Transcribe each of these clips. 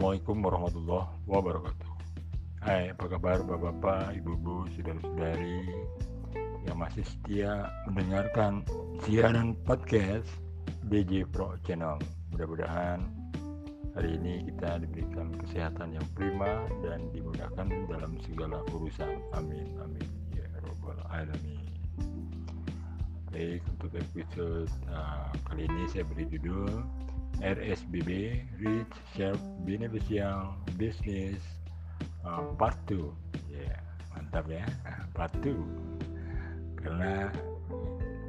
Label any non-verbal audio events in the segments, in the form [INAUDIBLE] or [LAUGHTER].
Assalamualaikum warahmatullahi wabarakatuh. Hai, apa kabar Bapak-bapak, Ibu-ibu, saudara-saudari yang masih setia mendengarkan siaran podcast DJ Pro Channel. Mudah-mudahan hari ini kita diberikan kesehatan yang prima dan dimudahkan dalam segala urusan. Amin, amin. Ya Rabbal Alamin. Baik, untuk episode uh, kali ini saya beri judul RSBB Rich Self Beneficial Business uh, Part 2 Ya, mantap ya. [LAUGHS] Part 2 Karena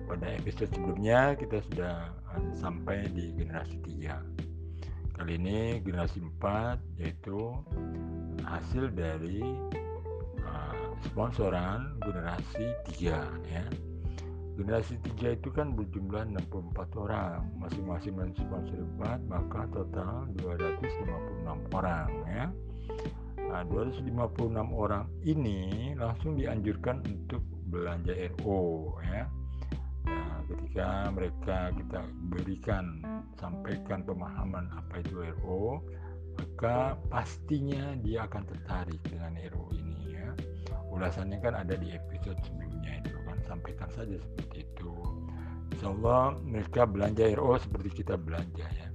pada episode sebelumnya kita sudah uh, sampai di generasi 3 Kali ini generasi 4 yaitu hasil dari uh, sponsoran generasi 3 ya generasi 3 itu kan berjumlah 64 orang. Masing-masing mensponsor 4 maka total 256 orang ya. Nah 256 orang ini langsung dianjurkan untuk belanja RO ya. Nah, ketika mereka kita berikan sampaikan pemahaman apa itu RO maka pastinya dia akan tertarik dengan RO ini ya. Ulasannya kan ada di episode sebelumnya itu sampaikan saja seperti itu. Insya Allah mereka belanja RO seperti kita belanja ya.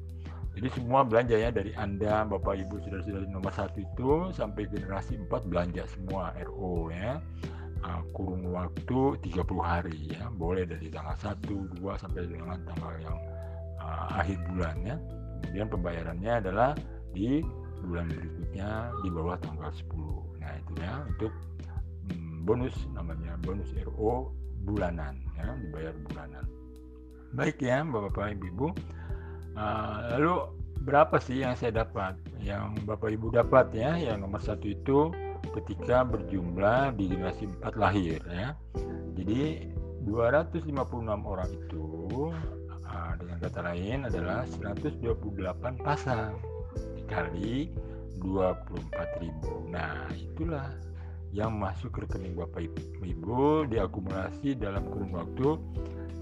Jadi semua belanja ya dari anda bapak ibu saudara-saudari nomor satu itu sampai generasi 4 belanja semua RO ya. Uh, kurun waktu 30 hari ya. Boleh dari tanggal 1 2 sampai dengan tanggal yang uh, akhir bulan ya. Kemudian pembayarannya adalah di bulan berikutnya di bawah tanggal 10 nah itu ya untuk hmm, bonus namanya bonus RO bulanan ya dibayar bulanan. Baik ya bapak-bapak ibu-ibu. Uh, lalu berapa sih yang saya dapat? Yang bapak ibu dapat ya yang nomor satu itu ketika berjumlah di generasi 4 lahir ya. Jadi 256 orang itu uh, dengan kata lain adalah 128 pasang dikali 24.000 nah itulah yang masuk ke rekening bapak ibu diakumulasi dalam kurun waktu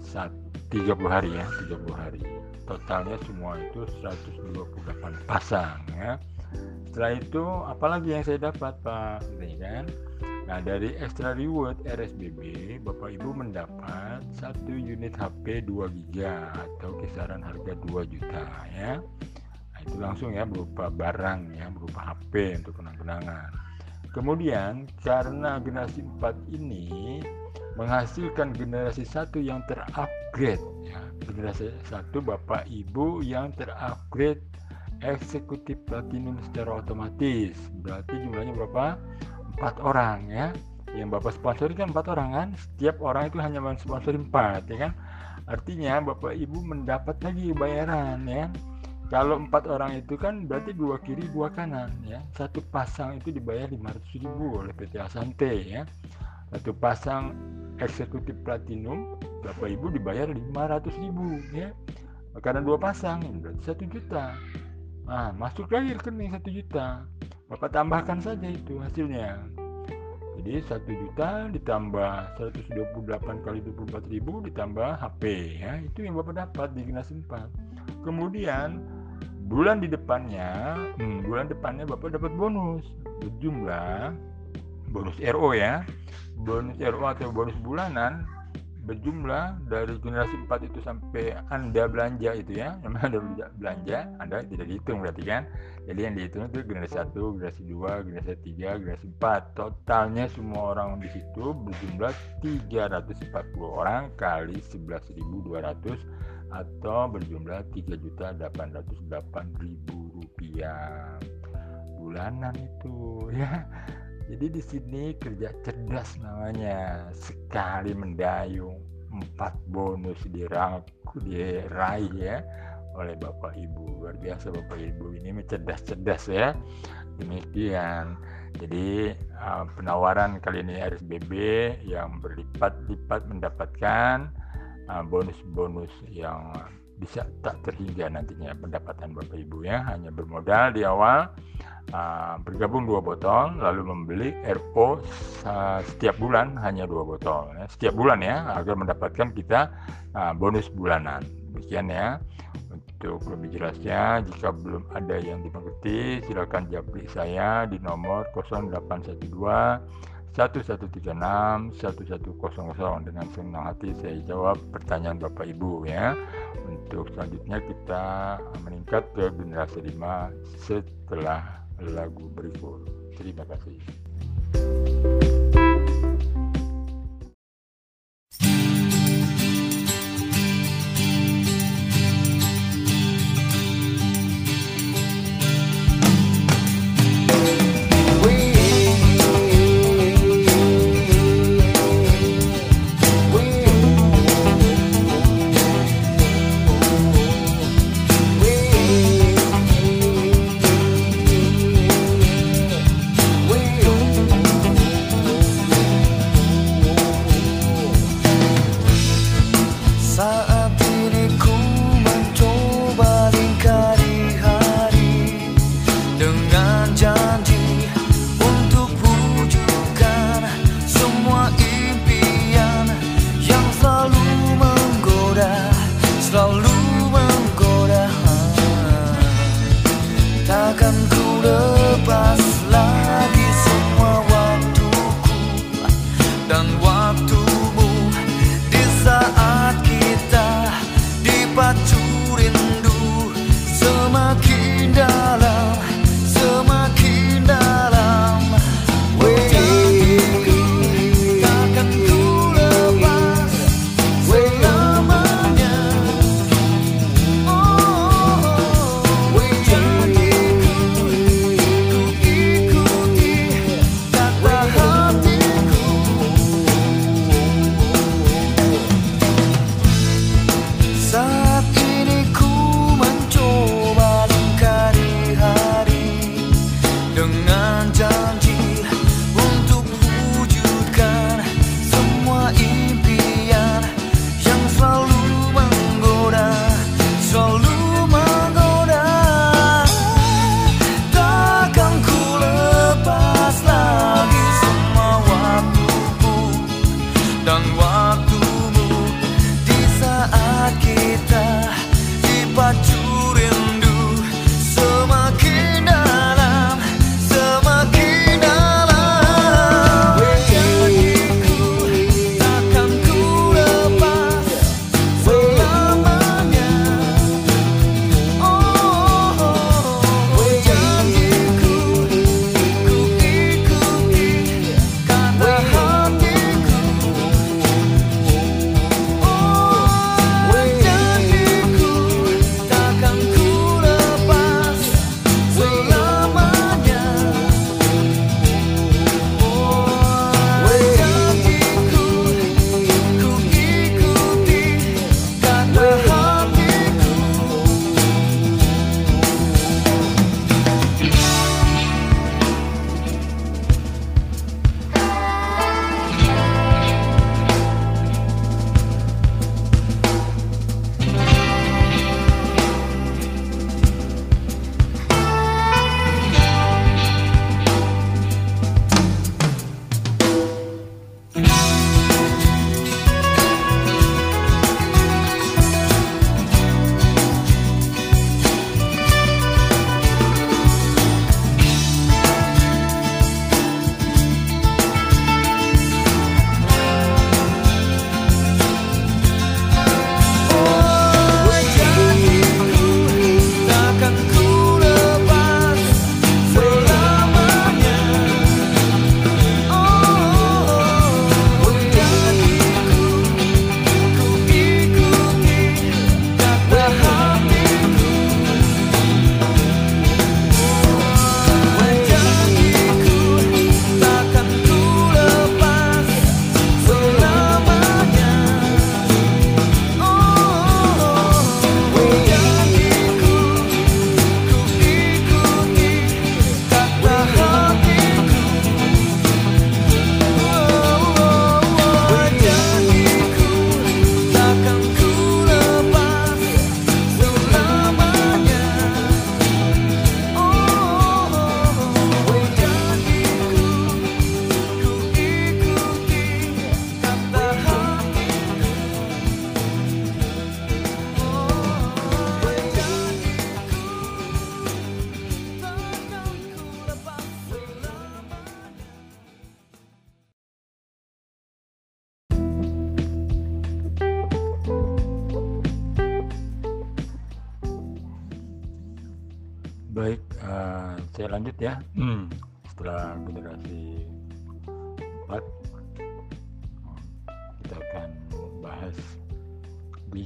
saat 30 hari ya 30 hari. Totalnya semua itu 128 pasang ya. Setelah itu apalagi yang saya dapat pak? Ini kan? Nah dari extra reward RSBB bapak ibu mendapat satu unit HP 2 GB atau kisaran harga 2 juta ya. Nah, itu langsung ya berupa barang ya berupa HP untuk kenang-kenangan kemudian karena generasi 4 ini menghasilkan generasi satu yang terupgrade ya. Generasi satu bapak ibu yang terupgrade eksekutif platinum secara otomatis. Berarti jumlahnya berapa? Empat orang ya. Yang bapak sponsori kan empat orang kan? Setiap orang itu hanya mensponsori empat ya kan? Artinya bapak ibu mendapat lagi bayaran ya kalau empat orang itu kan berarti dua kiri dua kanan ya. Satu pasang itu dibayar 500 ribu oleh PT Asante ya. Satu pasang eksekutif platinum bapak ibu dibayar 500 ribu ya. Karena dua pasang berarti satu juta. Nah masuk lagi rekening satu juta. Bapak tambahkan saja itu hasilnya. Jadi satu juta ditambah 128 kali 24 ribu ditambah HP ya. Itu yang bapak dapat di generasi 4 kemudian bulan di depannya hmm, bulan depannya bapak dapat bonus. Berjumlah bonus RO ya. Bonus RO atau bonus bulanan berjumlah dari generasi 4 itu sampai Anda belanja itu ya. Memang [LAUGHS] Anda belanja Anda tidak dihitung berarti kan? Jadi yang dihitung itu generasi 1 generasi 2 generasi 3 generasi 4 totalnya semua orang di situ berjumlah 340 orang kali 11.200 atau berjumlah 3.808.000 rupiah bulanan itu [LAUGHS] ya. Jadi di sini kerja cerdas namanya sekali mendayung empat bonus dirangku diraih ya oleh bapak ibu. Luar biasa bapak ibu ini cerdas-cerdas ya. Demikian. Jadi uh, penawaran kali ini RSBB yang berlipat-lipat mendapatkan bonus-bonus uh, yang bisa tak terhingga nantinya pendapatan bapak ibu ya. Hanya bermodal di awal. Uh, bergabung dua botol lalu membeli RO uh, setiap bulan hanya dua botol ya. setiap bulan ya agar mendapatkan kita uh, bonus bulanan. Demikian ya. Untuk lebih jelasnya jika belum ada yang dimengerti silakan japri saya di nomor 0812 1136 1100 dengan senang hati saya jawab pertanyaan Bapak Ibu ya. Untuk selanjutnya kita meningkat ke generasi 5 setelah lagu berikut. Terima kasih.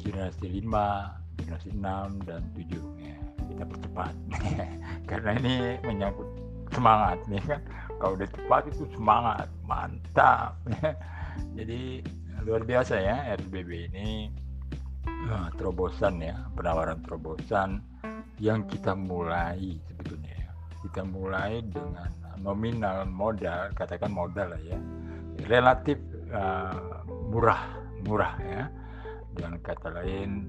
Generasi 5 generasi 6 dan 7 ya kita percepat. [LAUGHS] Karena ini menyangkut semangat nih kan? Kalau udah cepat itu semangat. Mantap. [LAUGHS] Jadi luar biasa ya RBB ini eh, terobosan ya penawaran terobosan yang kita mulai sebetulnya ya. kita mulai dengan nominal modal katakan modal lah ya. Relatif eh, murah murah ya dengan kata lain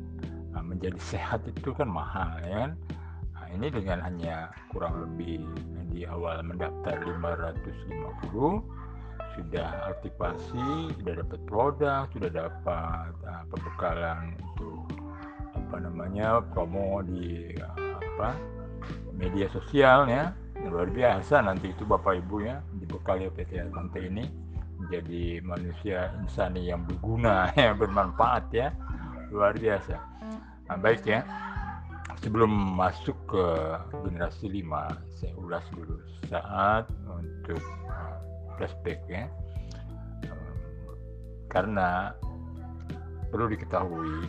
eh, menjadi sehat itu kan mahal ya kan? Nah, ini dengan hanya kurang lebih di awal mendaftar 550 sudah aktivasi, sudah dapat produk, sudah dapat uh, pembekalan untuk apa namanya promo di uh, apa media sosial ya. Luar biasa nanti itu bapak ibu ya dibekali PT Asante ini menjadi manusia insani yang berguna [LAUGHS] yang bermanfaat ya. Luar biasa. Nah, baik ya. Sebelum masuk ke generasi 5 saya ulas dulu saat untuk uh, flashback ya. Um, karena perlu diketahui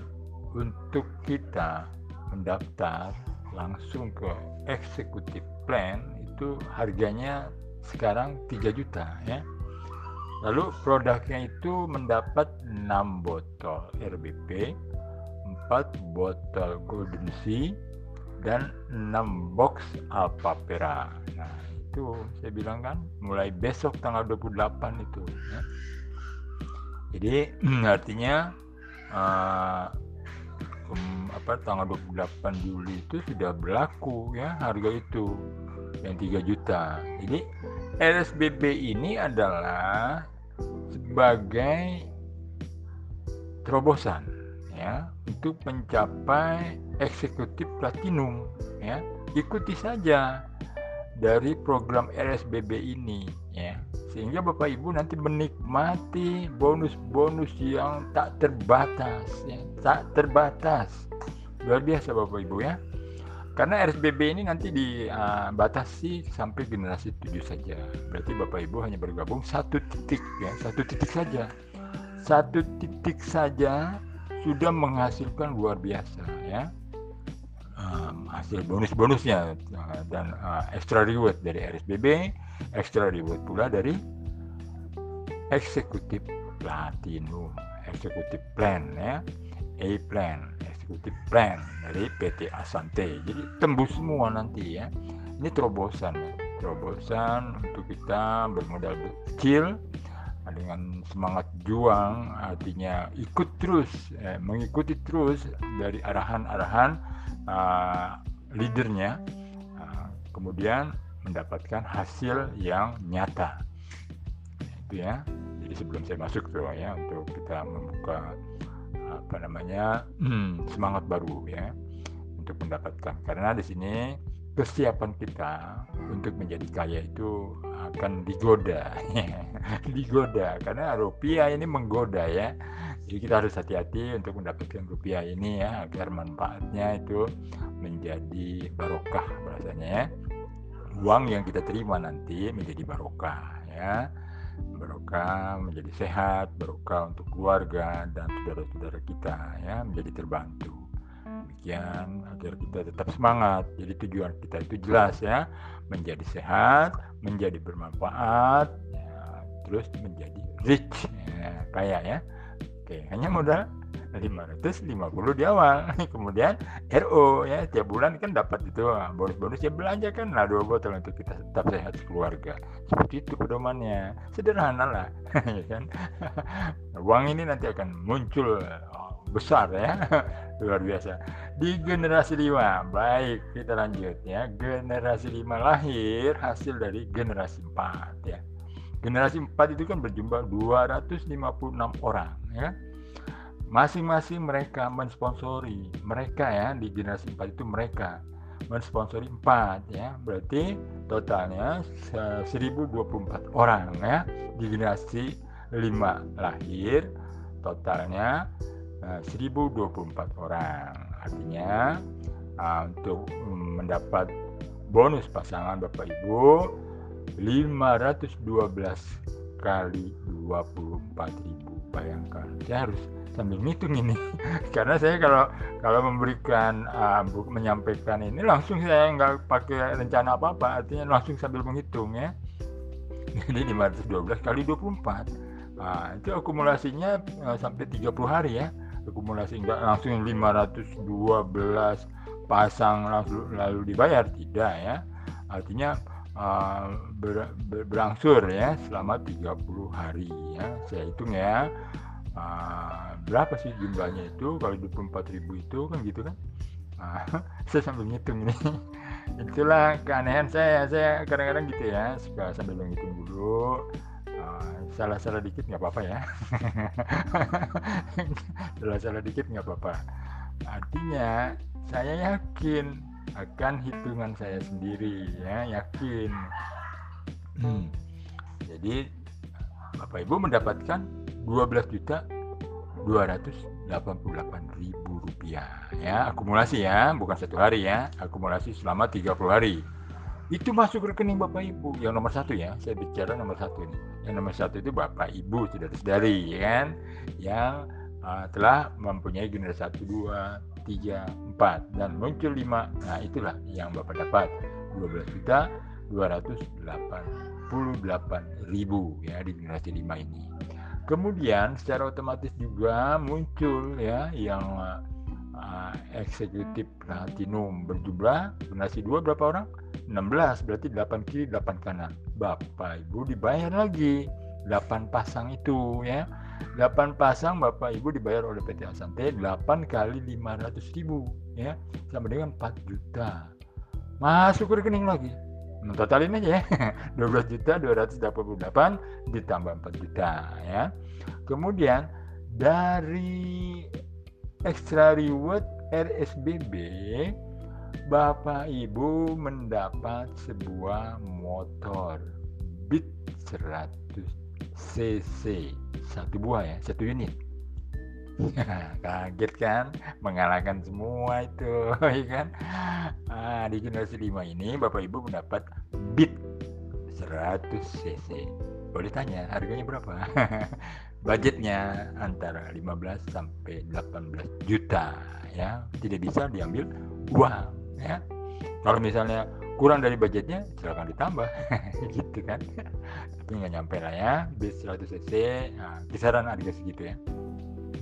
untuk kita mendaftar langsung ke eksekutif plan itu harganya sekarang 3 juta ya lalu produknya itu mendapat 6 botol RBP 4 botol Golden Sea dan 6 box Alpapera. Nah, itu saya bilang kan mulai besok tanggal 28 itu ya. Jadi [CLEARS THROAT] artinya uh, um, apa tanggal 28 Juli itu sudah berlaku ya harga itu yang 3 juta. Jadi RSBB ini adalah sebagai terobosan ya untuk mencapai eksekutif platinum ya. Ikuti saja dari program RSBB ini ya. Sehingga Bapak Ibu nanti menikmati bonus-bonus yang tak terbatas ya tak terbatas. Luar biasa Bapak Ibu ya karena RSBB ini nanti dibatasi sampai generasi 7 saja. Berarti Bapak Ibu hanya bergabung satu titik ya. Satu titik saja. Satu titik saja sudah menghasilkan luar biasa ya. Um, hasil bonus-bonusnya uh, dan uh, extra reward dari RSBB extra reward pula dari eksekutif platinum eksekutif plan ya. A plan eksekutif plan dari PT Asante. Jadi tembus semua nanti ya. Ini terobosan. Terobosan untuk kita bermodal kecil dengan semangat juang artinya ikut terus eh, mengikuti terus dari arahan-arahan uh, leadernya uh, kemudian mendapatkan hasil yang nyata. Itu ya. Jadi sebelum saya masuk tuh ya untuk kita membuka apa namanya [CLEARS THROAT] semangat baru ya untuk mendapatkan. Karena di sini kesiapan kita untuk menjadi kaya itu akan digoda [LAUGHS] digoda. Karena rupiah ini menggoda ya. Jadi kita harus hati-hati untuk mendapatkan rupiah ini ya agar manfaatnya itu menjadi barokah bahasanya ya. Uang yang kita terima nanti menjadi barokah ya barokah menjadi sehat barokah untuk keluarga dan saudara-saudara kita ya menjadi terbantu. Demikian agar kita tetap semangat. Jadi tujuan kita itu jelas ya menjadi sehat menjadi bermanfaat ya, terus menjadi rich ya, kaya ya. Oke hanya modal 550 di awal. [LAUGHS] Kemudian RO ya tiap bulan kan dapat itu ah, bonus-bonus. Ya belanja kan nah dua botol untuk kita tetap sehat keluarga. Seperti itu pedomannya. Sederhana lah [LAUGHS] ya kan? [LAUGHS] Uang ini nanti akan muncul oh, besar ya. Luar biasa. Di generasi 5 baik kita lanjut ya. Generasi 5 lahir hasil dari generasi 4 ya. Generasi 4 itu kan berjumlah 256 orang ya masing-masing mereka mensponsori. Mereka ya di generasi 4 itu mereka mensponsori 4 ya. Berarti totalnya 1024 orang ya di generasi 5 lahir totalnya 1024 orang. Artinya uh, untuk mendapat bonus pasangan Bapak Ibu 512 kali 24.000 bayangkan saya harus sambil ngitung ini. [LAUGHS] Karena saya kalau kalau memberikan uh, menyampaikan ini langsung saya nggak pakai rencana apa apa artinya langsung sambil menghitung ya. Jadi 512 kali 24 Nah, itu akumulasinya uh, sampai 30 hari ya. Akumulasi nggak langsung 512 pasang lalu, lalu dibayar. Tidak ya. Artinya uh, ber- ber- berangsur ya selama 30 hari ya. Saya hitung ya Ah, berapa sih jumlahnya itu? Kalau 24.000 itu kan gitu kan? Ah, [LAUGHS] saya sambil ngitung ini. [LAUGHS] Itulah keanehan saya. Saya kadang-kadang gitu ya suka sambil menghitung dulu. Ah, salah-salah dikit nggak apa-apa ya. [LAUGHS] Salah-salah dikit nggak apa-apa. Artinya saya yakin akan hitungan saya sendiri ya yakin. Hmm. jadi Bapak Ibu mendapatkan 12 juta 288 ribu rupiah. Ya akumulasi ya bukan satu hari ya. Akumulasi selama 30 hari. Itu masuk rekening Bapak Ibu. Yang nomor satu ya saya bicara nomor satu ini. Yang nomor satu itu Bapak Ibu saudara-saudari ya kan? Yang uh, telah mempunyai generasi satu dua tiga empat dan muncul lima. Nah itulah yang Bapak dapat. 12 juta 288 ribu ya di generasi 5 ini kemudian secara otomatis juga muncul ya yang uh, eksekutif platinum. Berjumlah generasi 2 berapa orang? 16 berarti 8 kiri 8 kanan. Bapak Ibu dibayar lagi. 8 pasang itu ya. 8 pasang Bapak Ibu dibayar oleh PT Asante 8 kali 500 ribu ya. Sama dengan 4 juta. Masuk ke rekening lagi totalin aja ya. [LAUGHS] 12 juta 288 ditambah 4 juta ya. Kemudian dari extra reward RSBB Bapak Ibu mendapat sebuah motor Beat 100 cc satu buah ya satu unit [LAUGHS] kaget kan? Mengalahkan semua itu [LAUGHS] ya kan? Ah, di generasi 5 ini Bapak Ibu mendapat Beat 100 cc. Boleh tanya harganya berapa? [LAUGHS] Budgetnya antara 15 sampai 18 juta ya. Tidak bisa diambil uang ya. Kalau misalnya kurang dari budgetnya silakan ditambah gitu kan? Tapi nggak nyampe lah ya bis 100 cc. Nah, kisaran harga segitu ya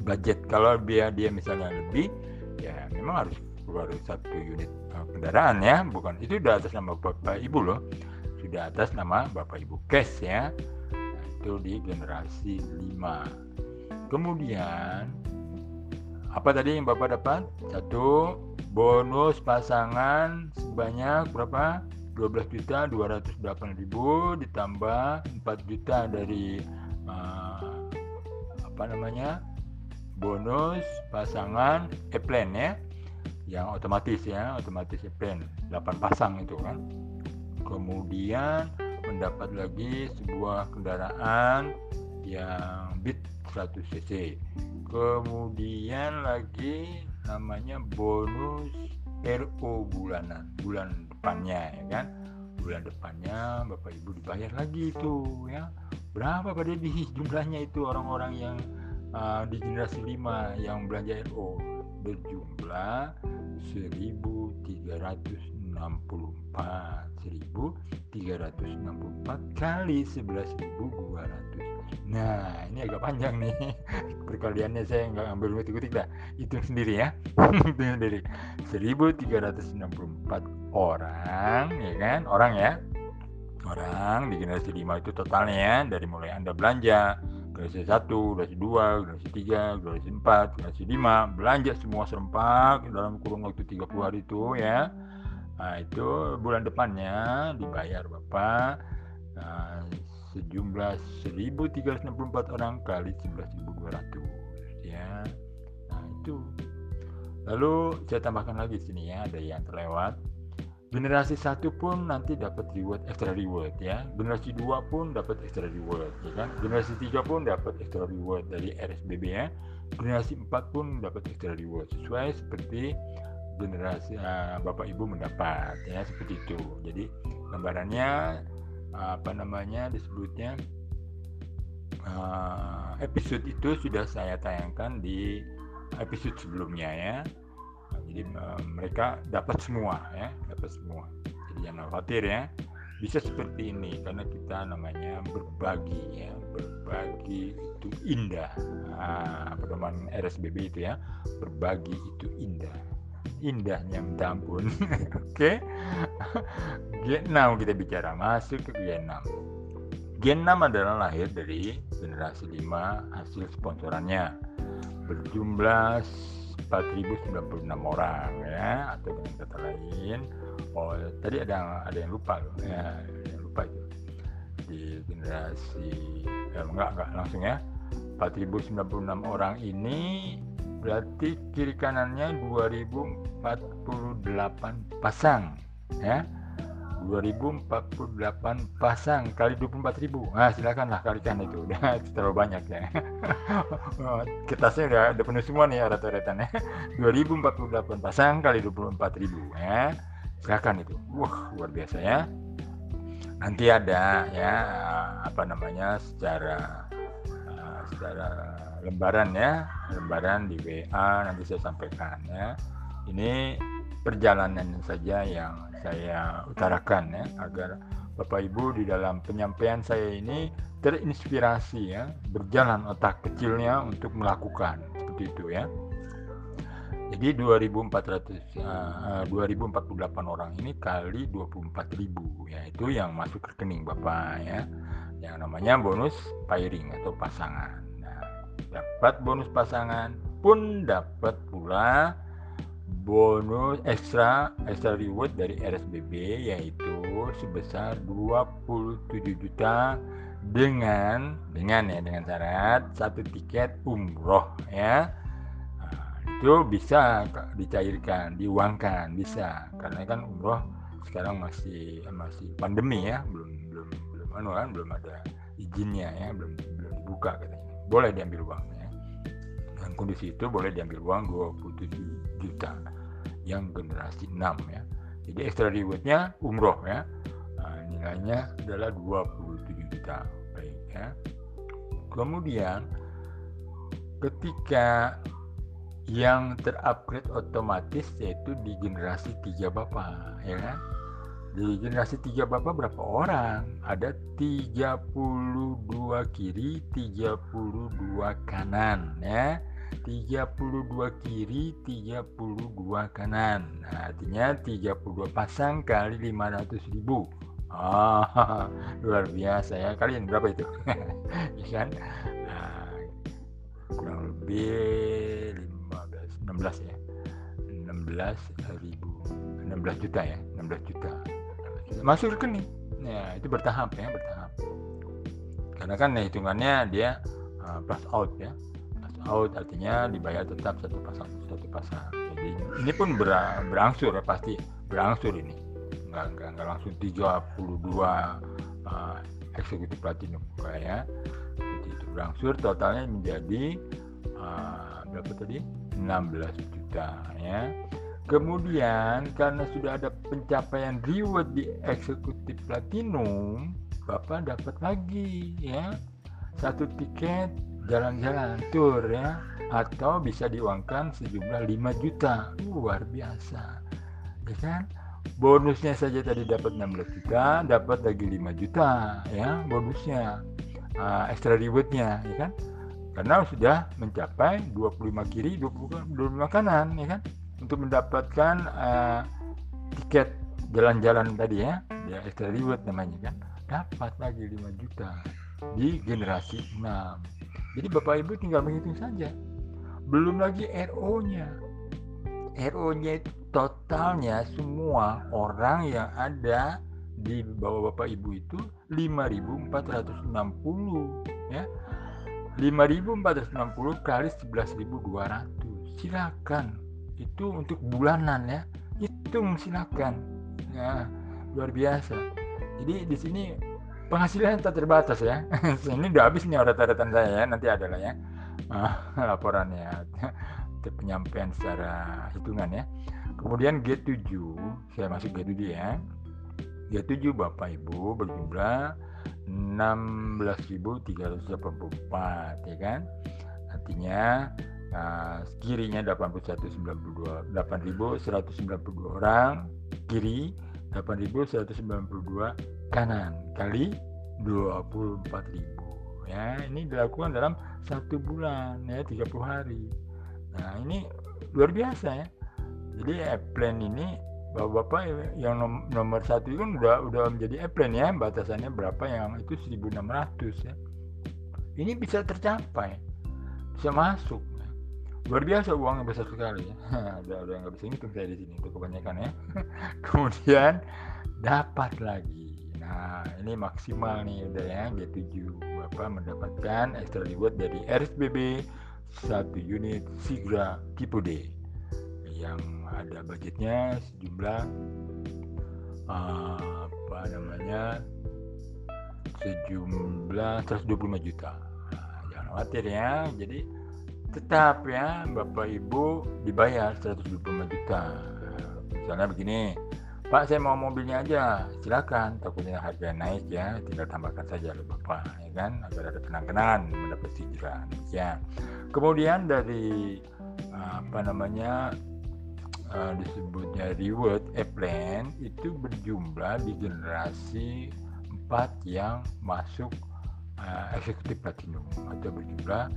budget. Kalau dia dia misalnya lebih ya memang harus keluar satu unit uh, kendaraan ya. Bukan itu udah atas nama bapak ibu loh. Sudah atas nama bapak ibu cash ya. Nah, itu di generasi 5 kemudian apa tadi yang bapak dapat? Satu bonus pasangan sebanyak berapa? 12 juta 208 ribu ditambah 4 juta dari uh, apa namanya bonus pasangan e-plan ya. Yang otomatis ya otomatis e-plan 8 pasang itu kan. Kemudian mendapat lagi sebuah kendaraan yang Beat 100 cc. Kemudian lagi namanya bonus RO bulanan bulan depannya ya kan. Bulan depannya Bapak Ibu dibayar lagi itu ya. Berapa pada di jumlahnya itu orang-orang yang uh, di generasi 5 yang belanja RO berjumlah 1364 1364 kali 11.200 nah ini agak panjang nih. [LAUGHS] Perkaliannya saya nggak ambil ngutik-ngutik dah. Itu sendiri ya. [LAUGHS] Itu sendiri. 1364 orang ya kan? Orang ya? Orang di generasi 5 itu totalnya ya dari mulai anda belanja generasi 1, generasi 2, generasi 3, generasi 4, generasi 5 belanja semua serempak dalam kurun waktu 30 hari itu ya. Nah itu bulan depannya dibayar Bapak. Nah, sejumlah 1364 orang kali 11.200 ya. Nah itu. Lalu saya tambahkan lagi sini ya. Ada yang terlewat generasi satu pun nanti dapat reward extra reward ya. Generasi dua pun dapat extra reward ya kan? Generasi tiga pun dapat extra reward dari RSBB ya. Generasi 4 pun dapat extra reward sesuai seperti generasi eh, bapak ibu mendapat ya seperti itu. Jadi lembarannya apa namanya disebutnya eh, episode itu sudah saya tayangkan di episode sebelumnya ya jadi eh, mereka dapat semua ya dapat semua. Jadi jangan khawatir ya. Bisa seperti ini karena kita namanya berbagi ya. Berbagi itu indah. Nah, pedoman RSBB itu ya. Berbagi itu indah. Indahnya minta ampun [LAUGHS] oke? G6 kita bicara. Masuk ke G6 Gen 6 adalah lahir dari generasi 5 hasil sponsorannya. Berjumlah 4096 orang ya atau dengan kata lain. Oh tadi ada ada yang lupa loh ya ada yang lupa itu. Di generasi ya, enggak enggak langsung ya. 4096 orang ini berarti kiri kanannya 2048 pasang ya 2048 pasang kali 24.000 nah silakanlah kalikan itu. [LAUGHS] Udah terlalu banyak ya. [LAUGHS] Oh, kertasnya udah, udah penuh semua nih rata-ratanya 2048 [LAUGHS] pasang kali 24.000 ya. Silakan itu. Wah luar biasa ya. Nanti ada ya apa namanya secara uh, secara lembaran ya. Lembaran di WA nanti saya sampaikan ya. Ini perjalanan saja yang saya utarakan ya agar Bapak Ibu di dalam penyampaian saya ini terinspirasi ya berjalan otak kecilnya untuk melakukan seperti itu ya. Jadi 2400 uh, 2048 orang ini kali 24.000 ya itu yang masuk rekening Bapak ya. Yang namanya bonus pairing atau pasangan. Nah, dapat bonus pasangan pun dapat pula bonus ekstra ekstra reward dari RSBB yaitu sebesar 27 juta dengan dengan ya dengan syarat satu tiket umroh ya. Nah, itu bisa dicairkan diuangkan bisa. Karena kan umroh sekarang masih masih pandemi ya belum belum belum anu kan belum ada izinnya ya belum belum dibuka katanya. Boleh diambil uangnya. Dengan kondisi itu boleh diambil uang 27 juta yang generasi 6 ya. Jadi extra rewardnya umroh ya. Nah, nilainya adalah 27 juta. Baik ya. Kemudian ketika yang terupgrade otomatis yaitu di generasi 3 bapak ya kan? Di generasi 3 bapak berapa orang? Ada 32 kiri 32 kanan ya 32 kiri 32 kanan. Nah, artinya 32 pasang kali 500 ribu. Ah, [LAUGHS] luar biasa ya. Kalian berapa itu? [LAUGHS] Ya kan? Nah, kurang lebih 15 16 ya. 16 ribu. 16 juta ya 16 juta. Masuk rekening. Ya itu bertahap ya bertahap. Karena kan ya, hitungannya dia uh, plus out ya out artinya dibayar tetap satu pasang satu pasang. Jadi ini pun ber- berangsur ya pasti berangsur ini. Nggak nggak, nggak langsung 32 uh, eksekutif platinum kayak seperti itu berangsur totalnya menjadi uh, berapa tadi? 16 juta ya. Kemudian karena sudah ada pencapaian reward di eksekutif platinum bapak dapat lagi ya. Satu tiket jalan-jalan tour ya. Atau bisa diuangkan sejumlah 5 juta. Luar biasa. Ya kan? Bonusnya saja tadi dapat 16 juta dapat lagi 5 juta ya bonusnya. Uh, extra rewardnya ya kan? Karena sudah mencapai 25 kiri 20, 25 kanan ya kan? Untuk mendapatkan uh, tiket jalan-jalan tadi ya. Ya extra reward namanya kan? Dapat lagi 5 juta di generasi 6 jadi bapak ibu tinggal menghitung saja. Belum lagi RO nya RO nya itu totalnya semua orang yang ada di bawah bapak ibu itu 5460 ya. 5460 kali 11.200 silakan. Itu untuk bulanan ya. Hitung silakan. Ya luar biasa. Jadi di sini penghasilan tak terbatas ya [LAUGHS] ini udah habis nih rata-rata saya ya nanti adalah ya Ah, [LAUGHS] laporannya [LAUGHS] untuk penyampaian secara hitungan ya Kemudian G7, saya masuk G7 ya. G7 Bapak Ibu berjumlah 16.384 ya kan. Artinya nah, kirinya 8192 8192 orang, kiri 8192 kanan kali 24.000 ya ini dilakukan dalam satu bulan ya 30 hari. Nah ini luar biasa ya. Jadi airplane ini bapak-bapak yang nom- nomor satu itu kan udah udah menjadi airplane ya. Batasannya berapa yang itu 1600 ya. Ini bisa tercapai bisa masuk ya. luar biasa uangnya besar sekali ya. [LAUGHS] Ada yang nggak bisa ngitung saya di sini itu kebanyakan ya. [LAUGHS] Kemudian dapat lagi nah ini maksimal nih udah ya G7 Bapak mendapatkan extra reward dari RSBB satu unit Sigra tipe D yang ada budgetnya sejumlah uh, apa namanya sejumlah 125 juta. Nah, jangan khawatir ya jadi tetap ya Bapak Ibu dibayar 125 juta. Misalnya begini Pak saya mau mobilnya aja. Silakan. Takutnya harga naik ya. Tinggal tambahkan saja oleh Bapak ya kan? Agar ada kenang-kenangan mendapat hijrah. Ya. Kemudian dari apa namanya uh, disebutnya reward airplane itu berjumlah di generasi 4 yang masuk uh, eksekutif platinum atau berjumlah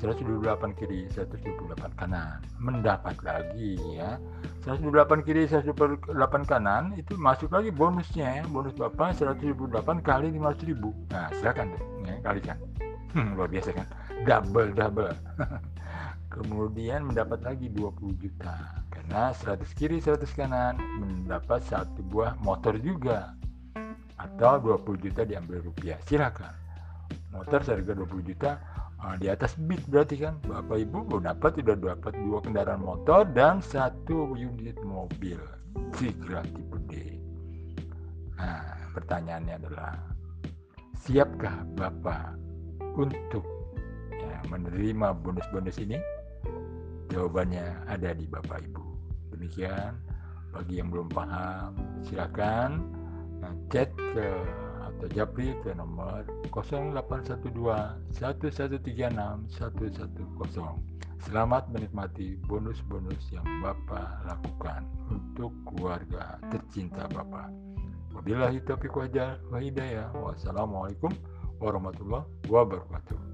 128 kiri 128 kanan. Mendapat lagi ya. 128 kiri 128 kanan itu masuk lagi bonusnya ya. Bonus bapak 128 kali 500 ribu. Nah silakan deh ya, kalikan. Hmm, luar biasa kan? Double double [LAUGHS] kemudian mendapat lagi 20 juta. Karena 100 kiri 100 kanan mendapat satu buah motor juga. Atau 20 juta diambil rupiah. Silakan. Motor seharga 20 juta Nah, di atas bit berarti kan Bapak Ibu udah dapat udah dapat dua kendaraan motor dan satu unit mobil Sigra tipe D. Nah, pertanyaannya adalah siapkah Bapak untuk ya, menerima bonus-bonus ini? Jawabannya ada di Bapak Ibu. Demikian bagi yang belum paham silakan nah, chat ke japri ke nomor 0812 1136 110. Selamat menikmati bonus-bonus yang Bapak lakukan untuk keluarga tercinta Bapak. Wabillahi taufiq wa hidayah. Wassalamualaikum warahmatullahi wabarakatuh.